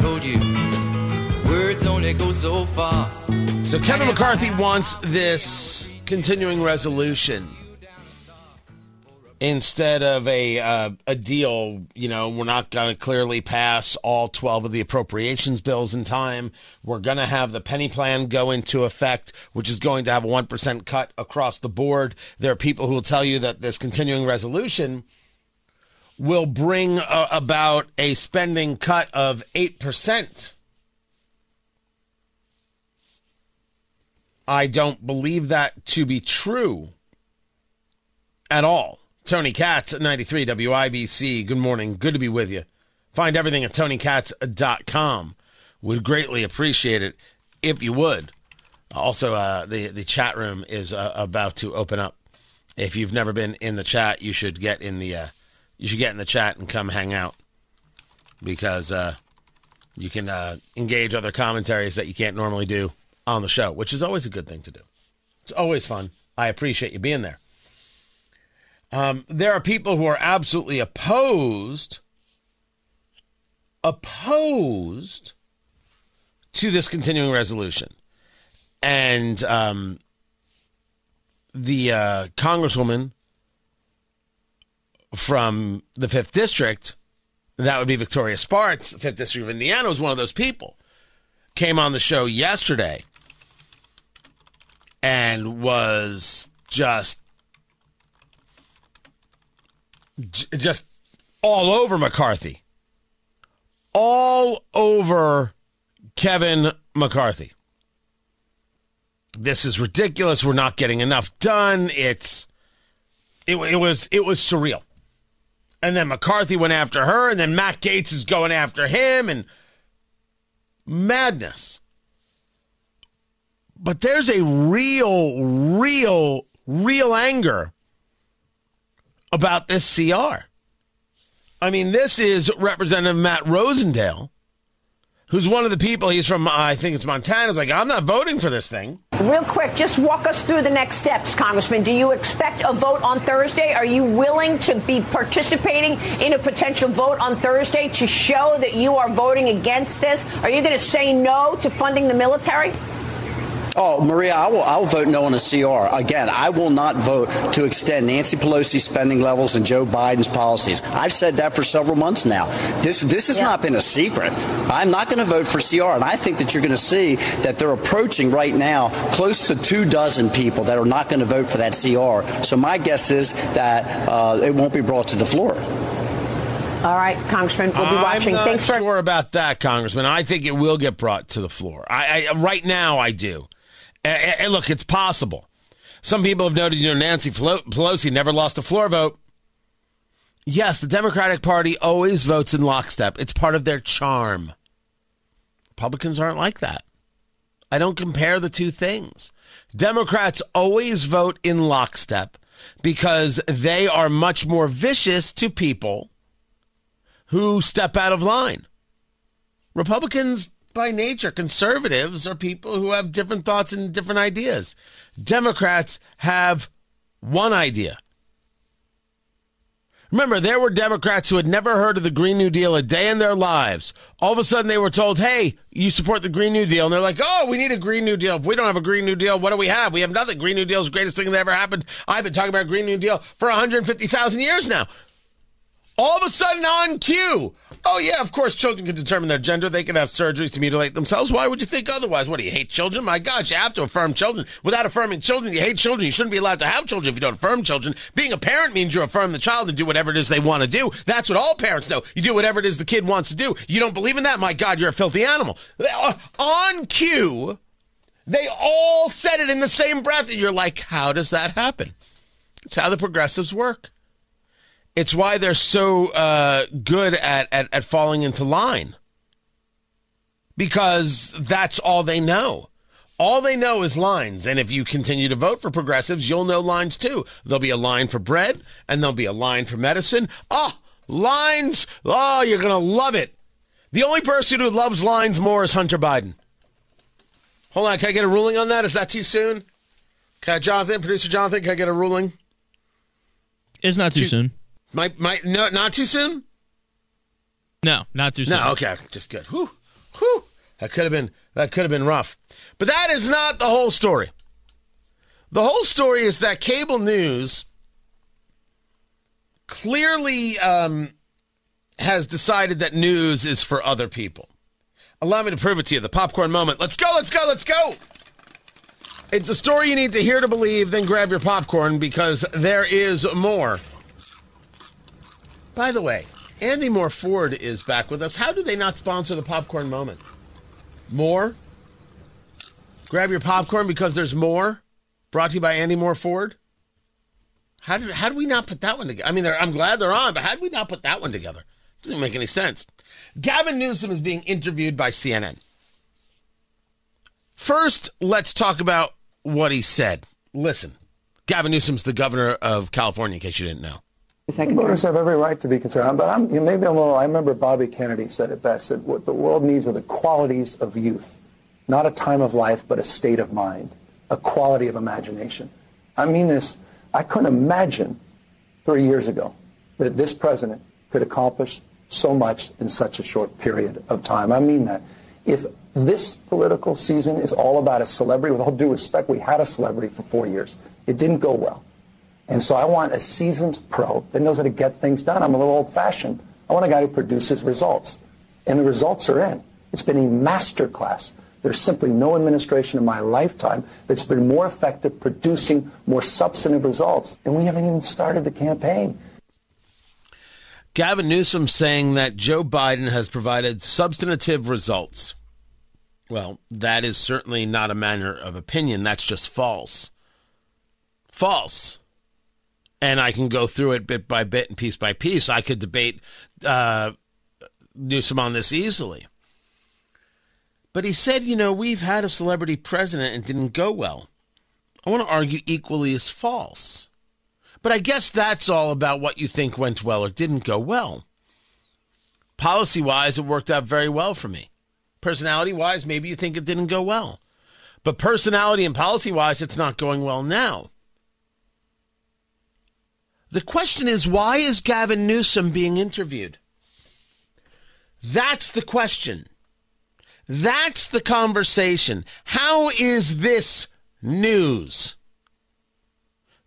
told you. Words only go so far. So Kevin McCarthy wants this continuing resolution instead of a uh, a deal. You know, we're not going to clearly pass all twelve of the appropriations bills in time. We're going to have the penny plan go into effect, which is going to have a one percent cut across the board. There are people who will tell you that this continuing resolution will bring uh, about a spending cut of eight percent. I don't believe that to be true at all. Tony Katz at 93 WIBC. Good morning. Good to be with you. Find everything at tonykatz.com. Would greatly appreciate it if you would. Also, uh, the, the chat room is uh, about to open up. If you've never been in the chat, you should get in the uh, you should get in the chat and come hang out because uh, you can uh, engage other commentaries that you can't normally do on the show, which is always a good thing to do. It's always fun. I appreciate you being there. Um, there are people who are absolutely opposed, opposed to this continuing resolution, and um, the uh, congresswoman from the fifth district, that would be Victoria the fifth district of Indiana, was one of those people. Came on the show yesterday and was just just all over McCarthy. All over Kevin McCarthy. This is ridiculous. We're not getting enough done. It's it, it was it was surreal. And then McCarthy went after her, and then Matt Gaetz is going after him, and madness. But there's a real, real, real anger about this CR. I mean, this is Representative Matt Rosendale, who's one of the people, he's from, I think it's Montana, is like, I'm not voting for this thing. Real quick, just walk us through the next steps, Congressman. Do you expect a vote on Thursday? Are you willing to be participating in a potential vote on Thursday to show that you are voting against this? Are you going to say no to funding the military? Oh, Maria, I will, I will vote no on a CR. Again, I will not vote to extend Nancy Pelosi's spending levels and Joe Biden's policies. I've said that for several months now. This, this has yeah. not been a secret. I'm not going to vote for CR, and I think that you're going to see that they're approaching right now close to two dozen people that are not going to vote for that CR. So my guess is that uh, it won't be brought to the floor. All right, Congressman, we'll be watching. I'm not Thanks sure for about that, Congressman. I think it will get brought to the floor. I, I right now I do. And, and look, it's possible. Some people have noted, you know, Nancy Pelosi never lost a floor vote. Yes, the Democratic Party always votes in lockstep. It's part of their charm. Republicans aren't like that. I don't compare the two things. Democrats always vote in lockstep because they are much more vicious to people who step out of line. Republicans by nature, conservatives are people who have different thoughts and different ideas. Democrats have one idea. Remember, there were Democrats who had never heard of the Green New Deal a day in their lives. All of a sudden, they were told, hey, you support the Green New Deal. And they're like, oh, we need a Green New Deal. If we don't have a Green New Deal, what do we have? We have nothing. Green New Deal is the greatest thing that ever happened. I've been talking about Green New Deal for 150,000 years now. All of a sudden, on cue, Oh, yeah, of course, children can determine their gender. They can have surgeries to mutilate themselves. Why would you think otherwise? What do you hate children? My God, you have to affirm children. Without affirming children, you hate children. You shouldn't be allowed to have children if you don't affirm children. Being a parent means you affirm the child and do whatever it is they want to do. That's what all parents know. You do whatever it is the kid wants to do. You don't believe in that? My God, you're a filthy animal. On cue, they all said it in the same breath. And you're like, how does that happen? It's how the progressives work. It's why they're so uh, good at, at, at falling into line. Because that's all they know. All they know is lines. And if you continue to vote for progressives, you'll know lines too. There'll be a line for bread and there'll be a line for medicine. Oh, lines. Oh, you're going to love it. The only person who loves lines more is Hunter Biden. Hold on. Can I get a ruling on that? Is that too soon? Can I, Jonathan, producer Jonathan, can I get a ruling? It's not too, too soon. My, my, no, not too soon. No, not too soon. No, okay, just good. Whew, whew. That could have been that could have been rough, but that is not the whole story. The whole story is that cable news clearly um, has decided that news is for other people. Allow me to prove it to you. The popcorn moment. Let's go. Let's go. Let's go. It's a story you need to hear to believe. Then grab your popcorn because there is more. By the way, Andy Mohr Ford is back with us. How do they not sponsor the popcorn moment? More? Grab your popcorn because there's more? Brought to you by Andy Mohr Ford? How did how did we not put that one together? I mean, I'm glad they're on, but how did we not put that one together? It Doesn't make any sense. Gavin Newsom is being interviewed by CNN. First, let's talk about what he said. Listen, Gavin Newsom's the governor of California, in case you didn't know. Voters have every right to be concerned, but I'm, you know, maybe I'm a little. I remember Bobby Kennedy said it best: that what the world needs are the qualities of youth, not a time of life, but a state of mind, a quality of imagination. I mean this. I couldn't imagine three years ago that this president could accomplish so much in such a short period of time. I mean that. If this political season is all about a celebrity, with all due respect, we had a celebrity for four years. It didn't go well. And so I want a seasoned pro that knows how to get things done. I'm a little old fashioned. I want a guy who produces results. And the results are in. It's been a masterclass. There's simply no administration in my lifetime that's been more effective producing more substantive results. And we haven't even started the campaign. Gavin Newsom saying that Joe Biden has provided substantive results. Well, that is certainly not a matter of opinion. That's just false. False and I can go through it bit by bit and piece by piece. I could debate uh, Newsom on this easily. But he said, you know, we've had a celebrity president and didn't go well. I want to argue equally is false. But I guess that's all about what you think went well or didn't go well. Policy wise, it worked out very well for me. Personality wise, maybe you think it didn't go well. But personality and policy wise, it's not going well now. The question is why is Gavin Newsom being interviewed? That's the question. That's the conversation. How is this news?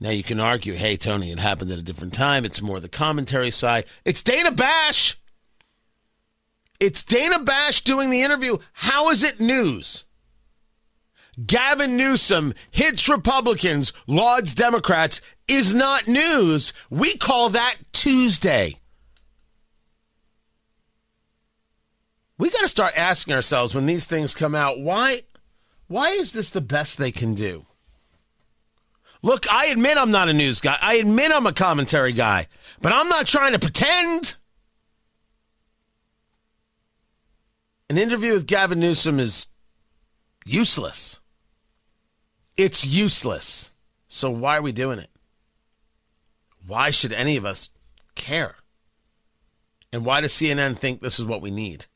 Now you can argue, hey, Tony, it happened at a different time. It's more the commentary side. It's Dana Bash. It's Dana Bash doing the interview. How is it news? Gavin Newsom hits Republicans, lauds Democrats is not news. We call that Tuesday. We got to start asking ourselves when these things come out, why why is this the best they can do? Look, I admit I'm not a news guy. I admit I'm a commentary guy, but I'm not trying to pretend. An interview with Gavin Newsom is useless. It's useless. So why are we doing it? Why should any of us care? And why does CNN think this is what we need?